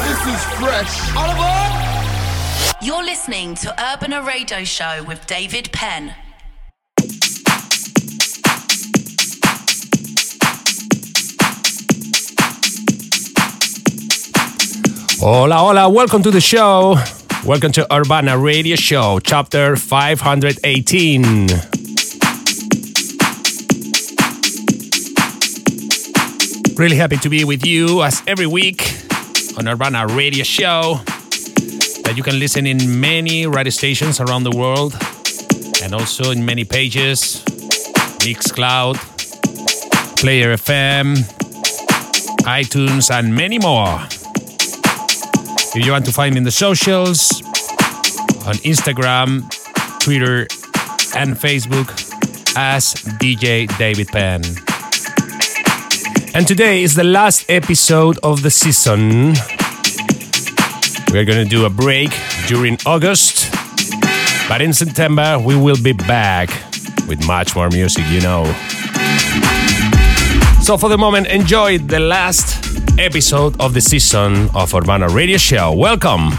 this is fresh. All aboard! You're listening to Urban Radio Show with David Penn. Hola, hola, welcome to the show. Welcome to Urbana Radio Show, chapter 518. Really happy to be with you as every week on Urbana Radio Show that you can listen in many radio stations around the world and also in many pages Mixcloud, Player FM, iTunes, and many more. If you want to find me in the socials, on Instagram, Twitter, and Facebook as DJ David Penn. And today is the last episode of the season. We're gonna do a break during August, but in September we will be back with much more music, you know. So for the moment, enjoy the last episode of the season of Urbana Radio Show. Welcome.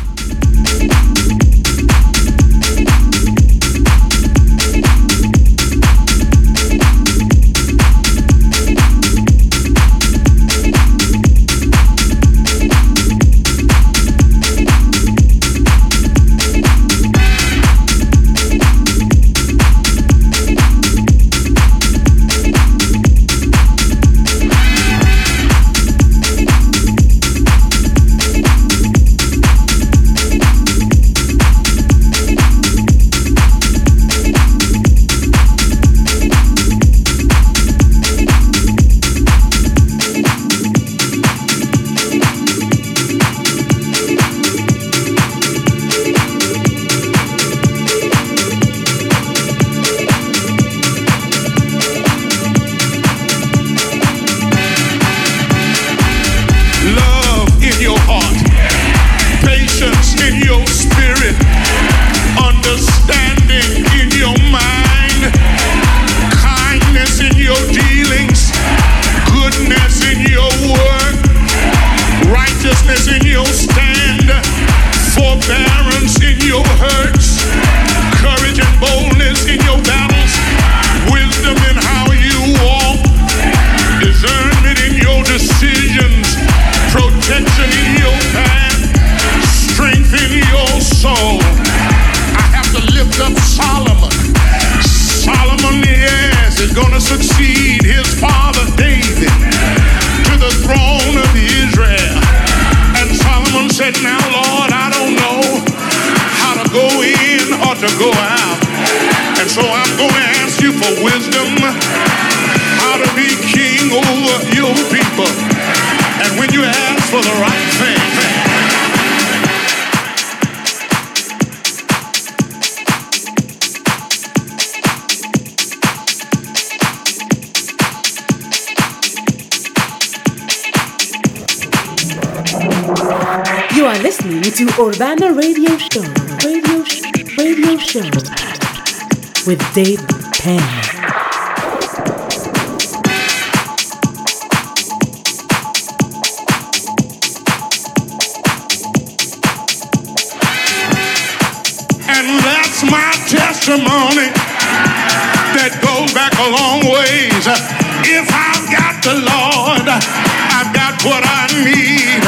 What I need.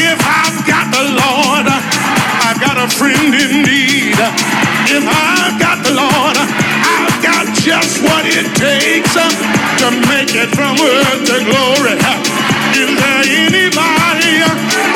If I've got the Lord, I've got a friend in need. If I've got the Lord, just what it takes uh, to make it from earth to glory. Uh, is there anybody uh,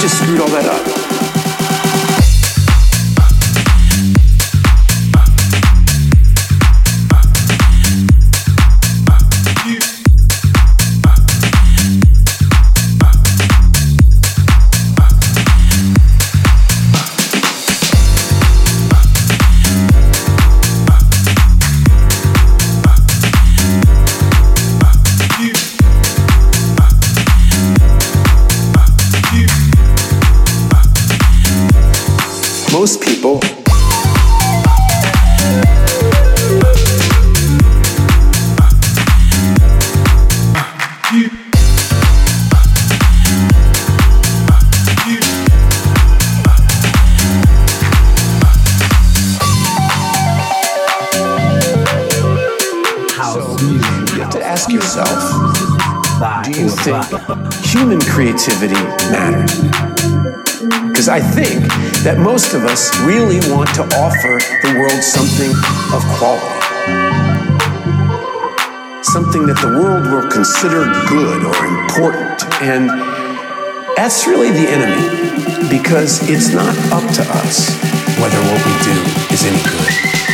just screwed all that up. Really want to offer the world something of quality. Something that the world will consider good or important. And that's really the enemy because it's not up to us whether what we do is any good.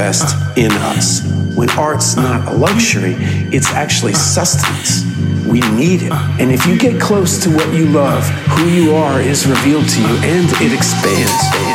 Manifest in us. When art's not a luxury, it's actually sustenance. We need it. And if you get close to what you love, who you are is revealed to you and it expands.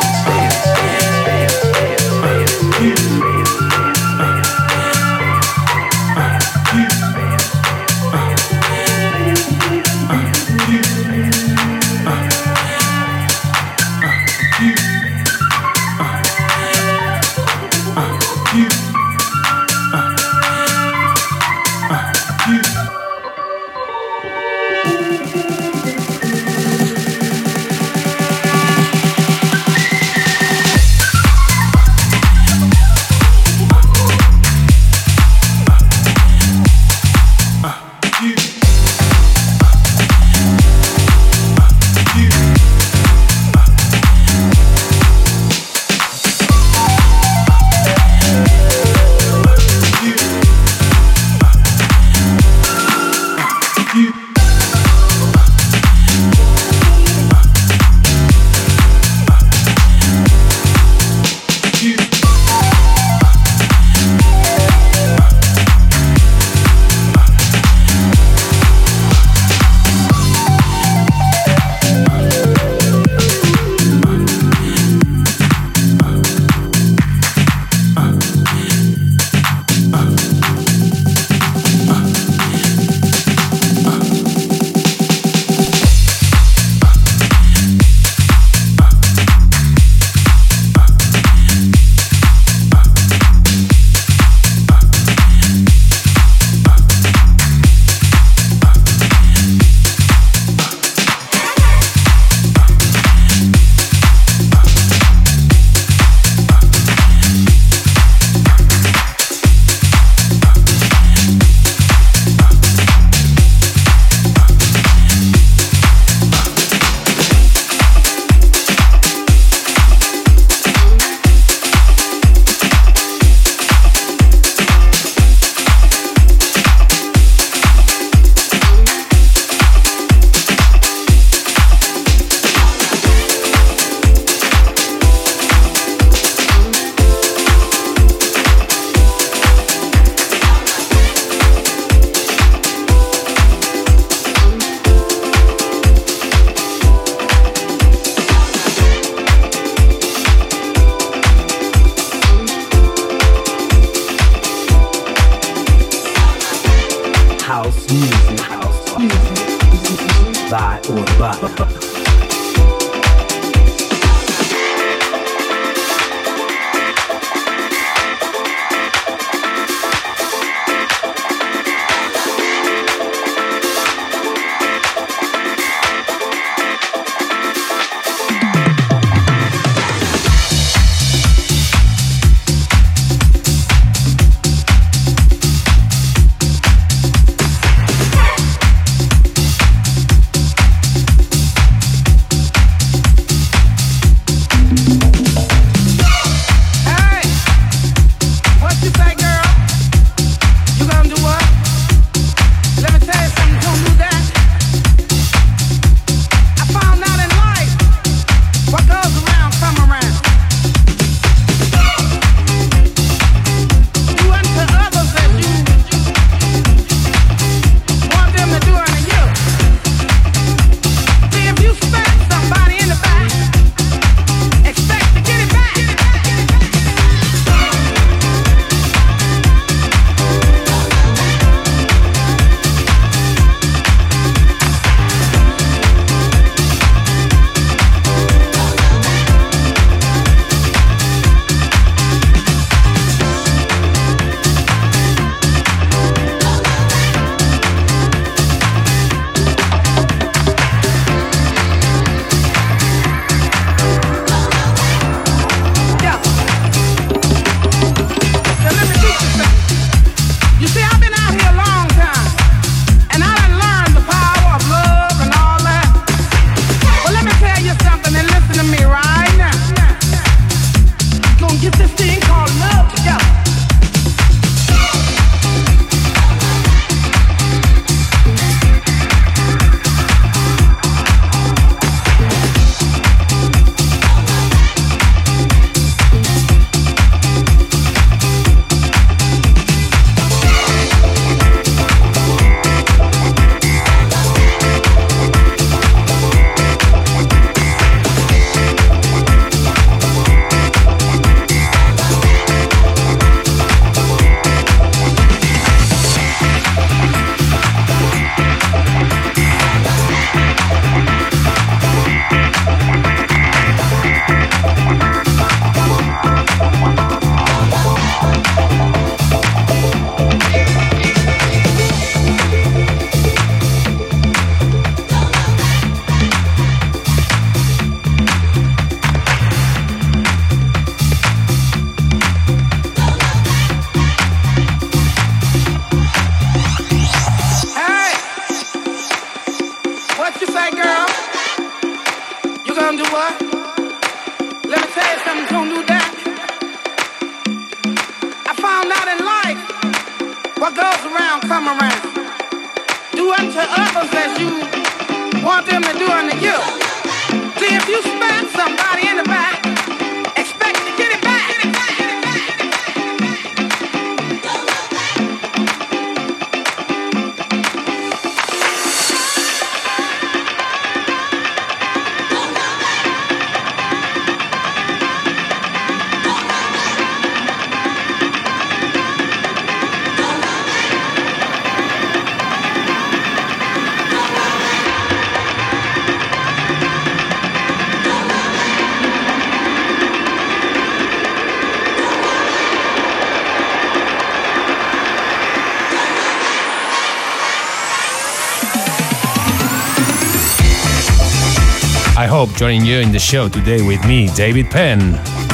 Joining you in the show today with me, David Penn.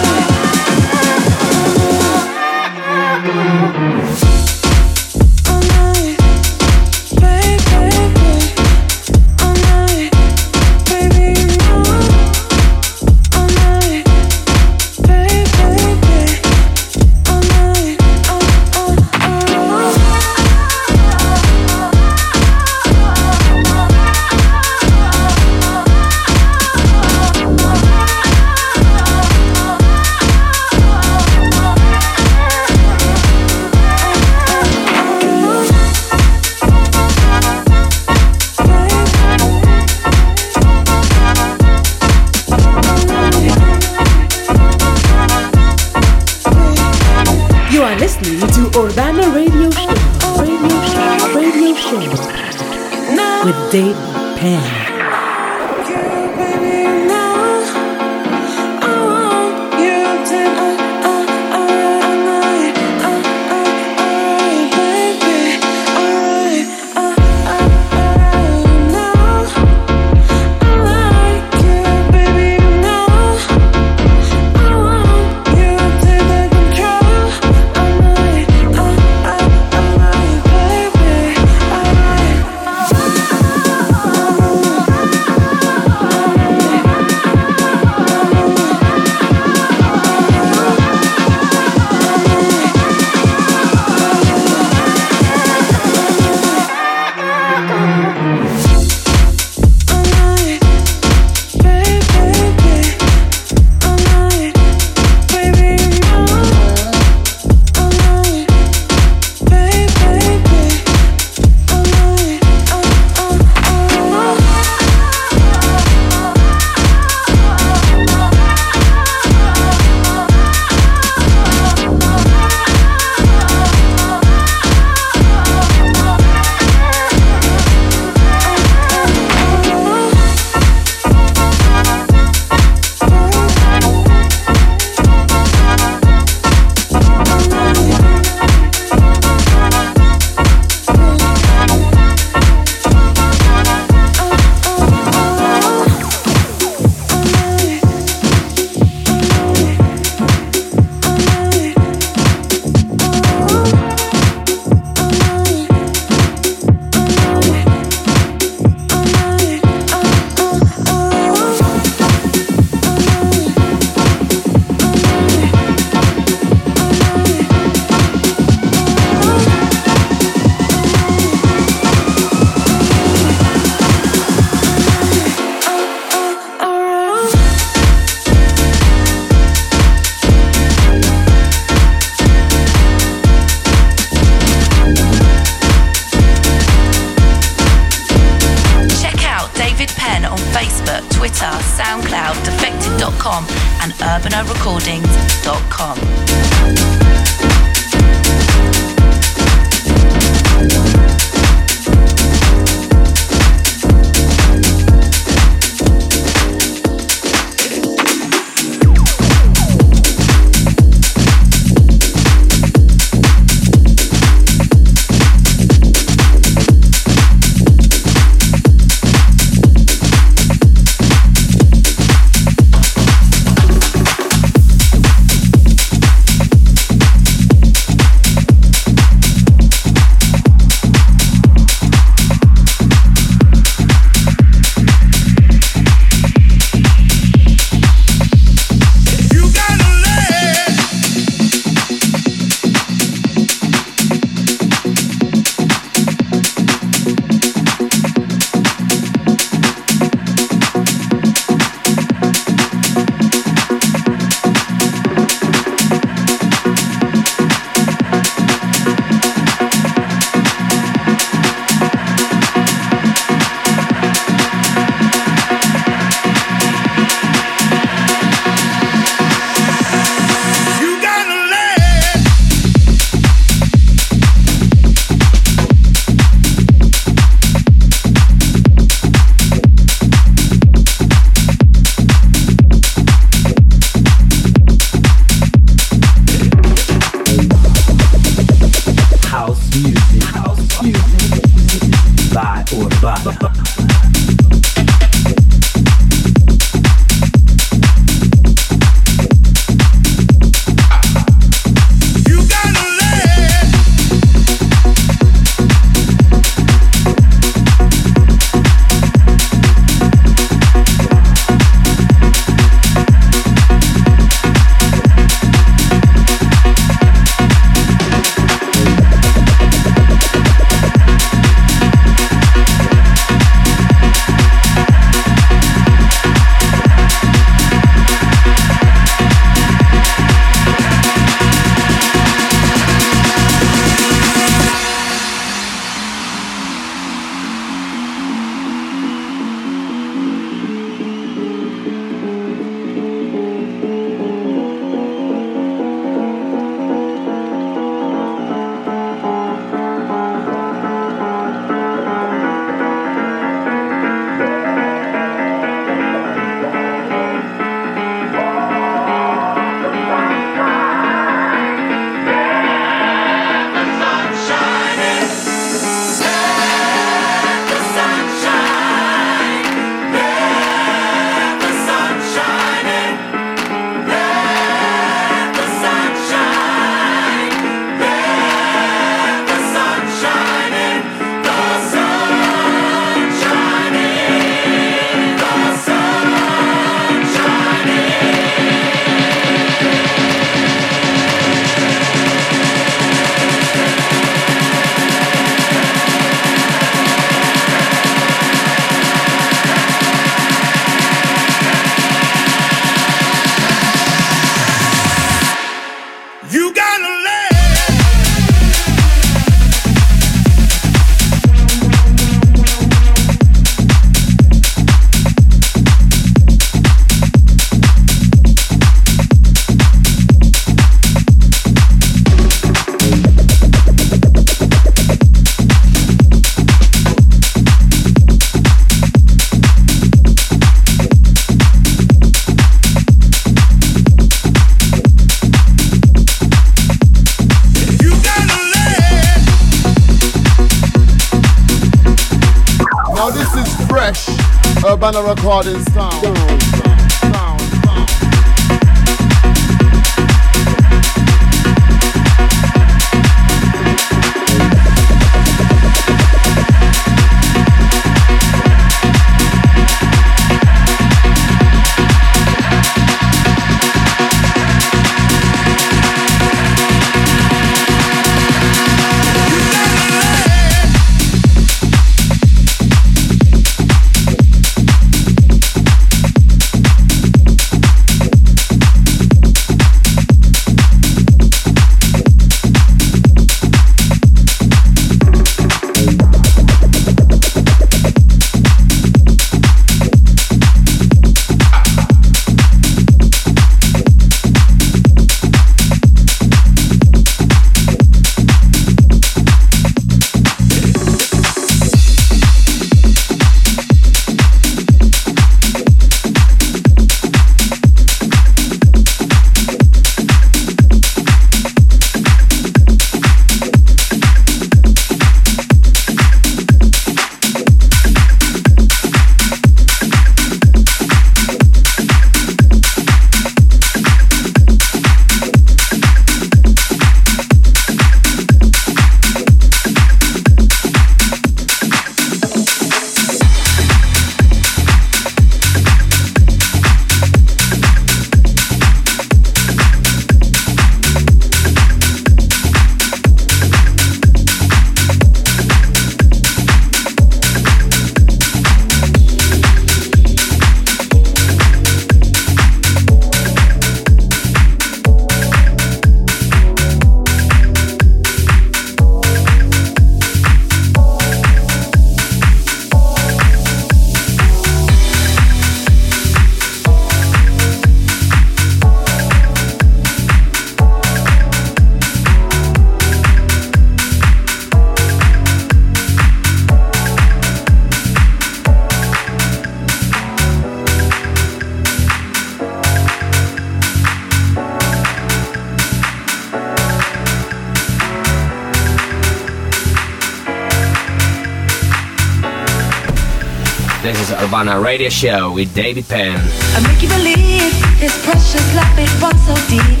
Urbana Radio Show with David Penn. I make you believe this precious love it runs so deep.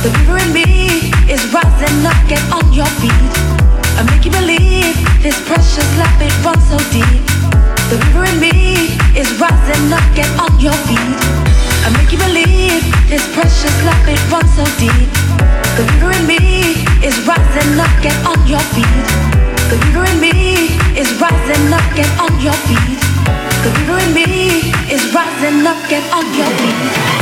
The river in me is rising up, get on your feet. I make you believe this precious love it runs so deep. The river in me is rising up, get on your feet. I make you believe this precious love it runs so deep. The river in me is rising up, get on your feet. The river in me is rising up, get on your feet. The river in me is rising up, get on your feet.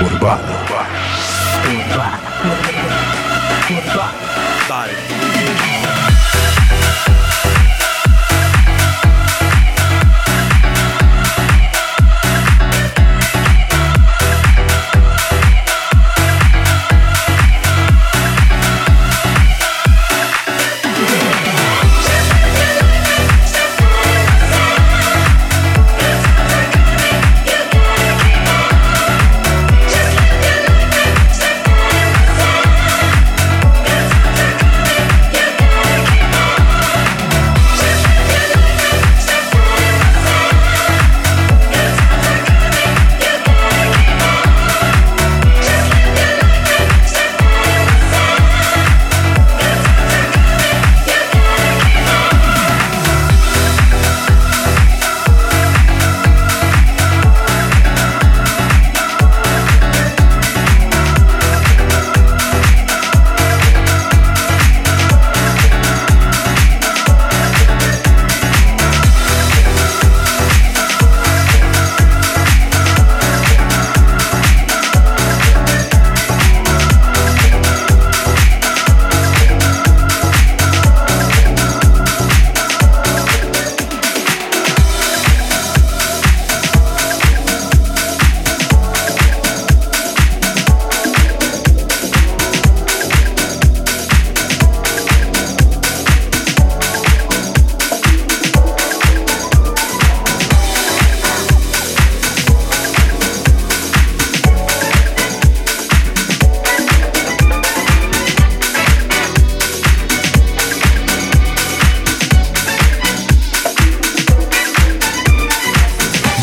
Urbana. Urbana. Urbana. Urbana.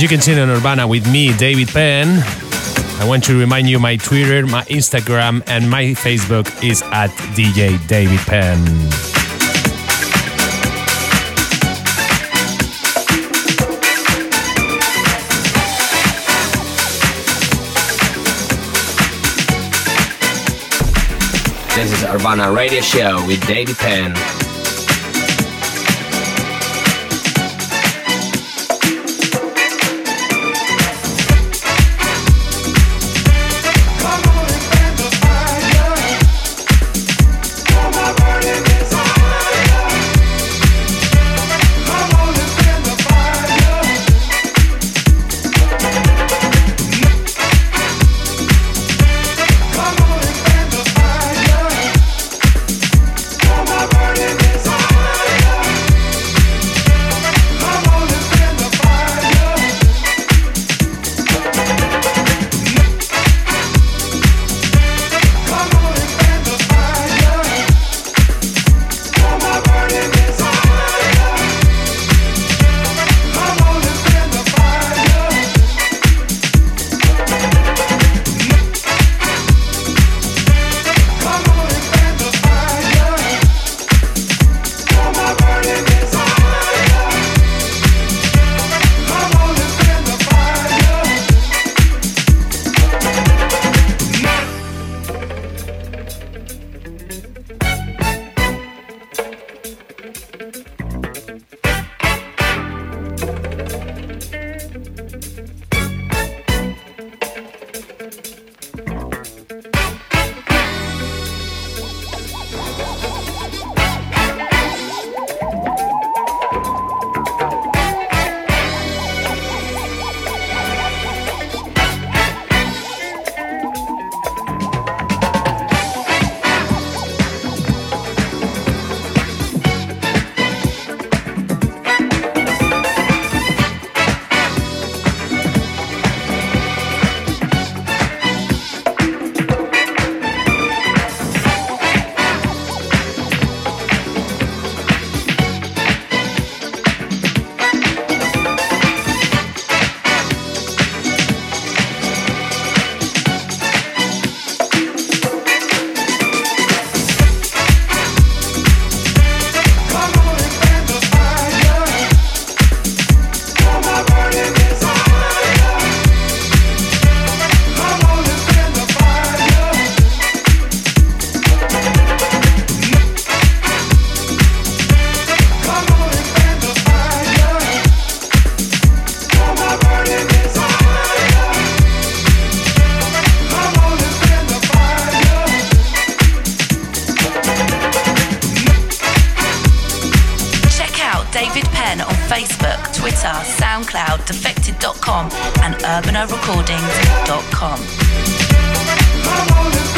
You can tune on Urbana with me, David Penn. I want to remind you my Twitter, my Instagram, and my Facebook is at DJ David Penn. This is Urbana Radio Show with David Penn. David Penn on Facebook, Twitter, SoundCloud, defected.com, and urbanarecordings.com.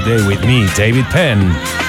today with me, David Penn.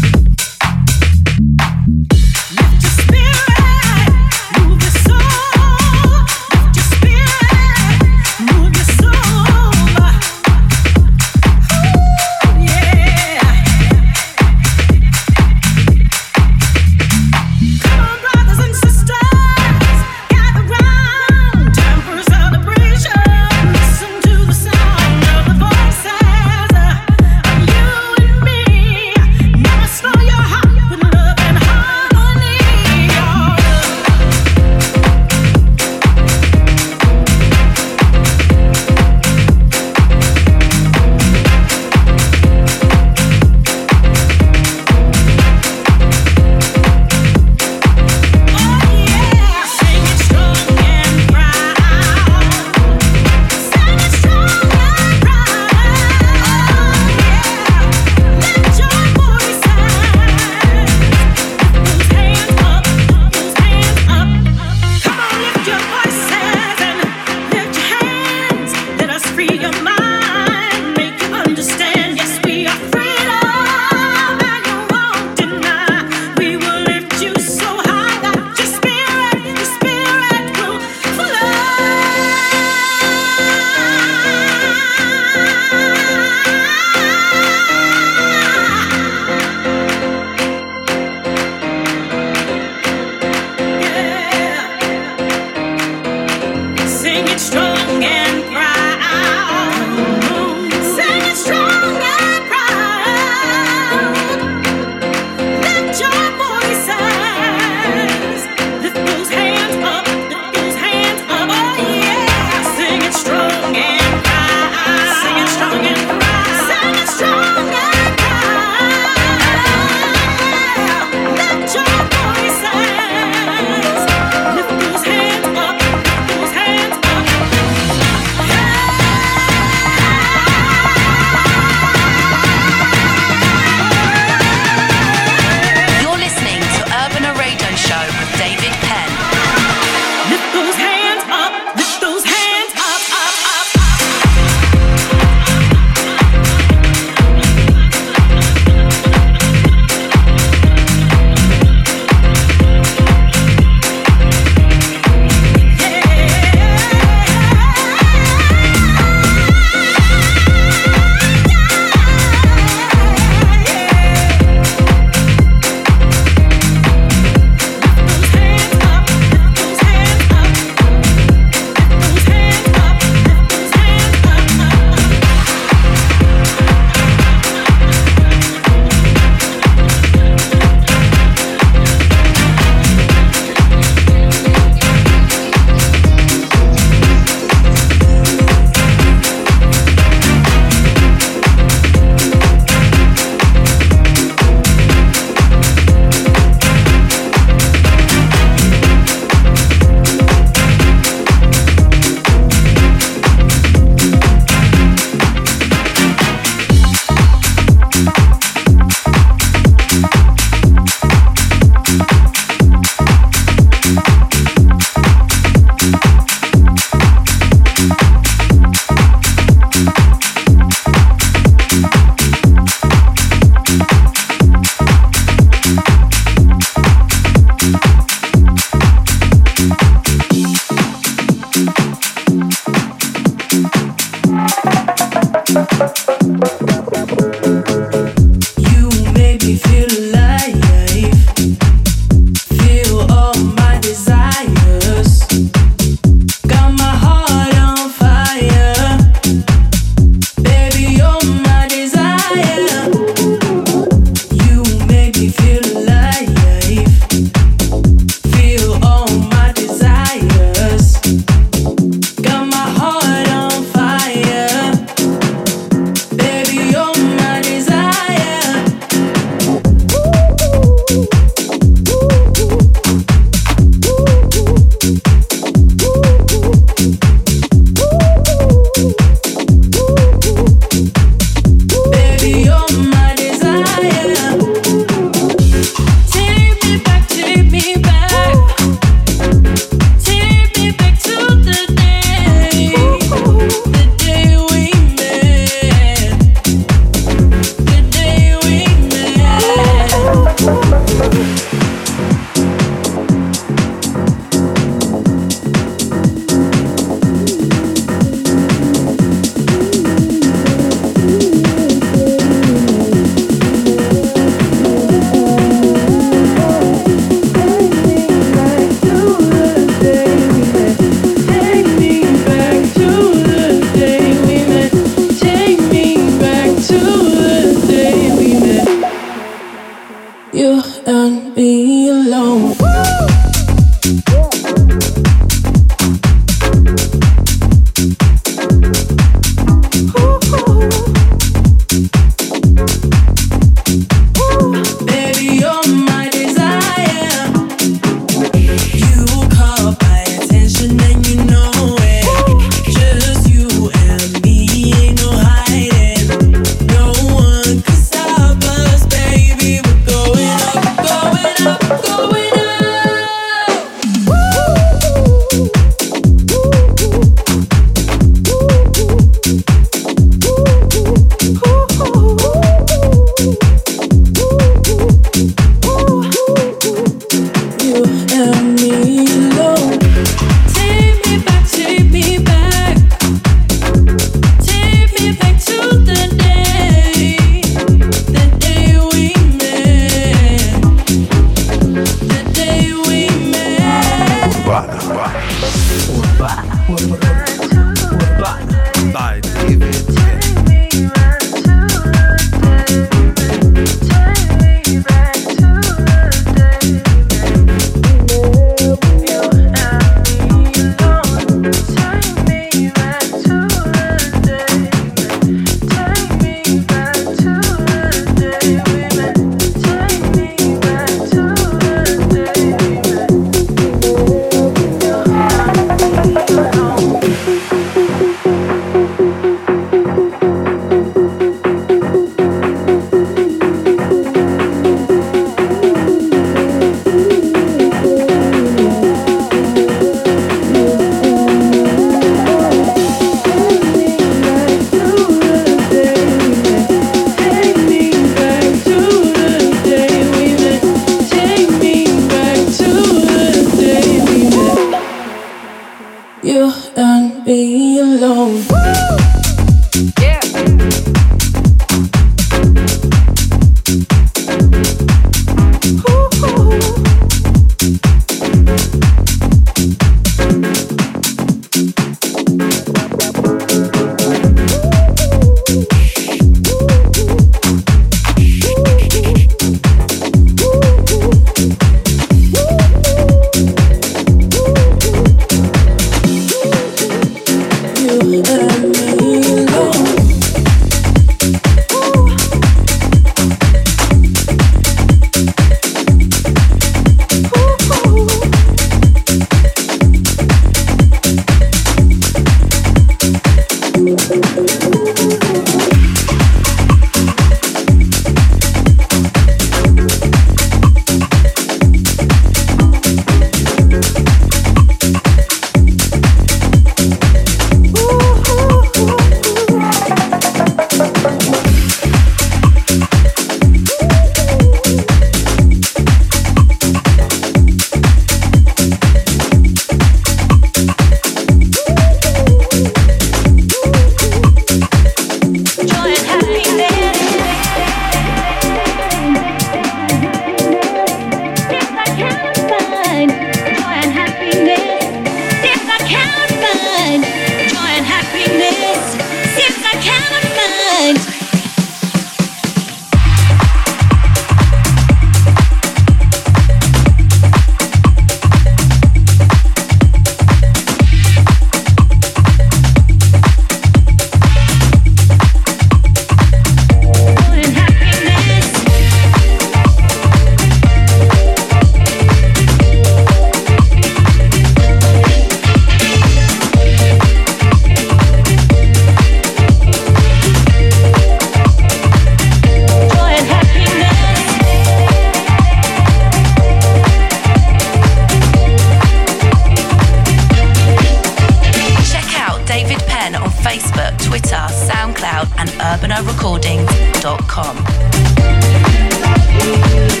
Facebook, Twitter, SoundCloud, and urbanarecordings.com.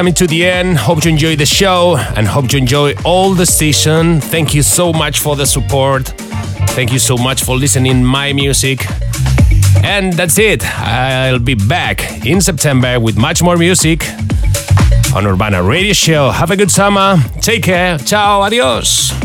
coming to the end. Hope you enjoy the show and hope you enjoy all the station. Thank you so much for the support. Thank you so much for listening my music. And that's it. I'll be back in September with much more music on Urbana Radio Show. Have a good summer. Take care. Ciao. Adios.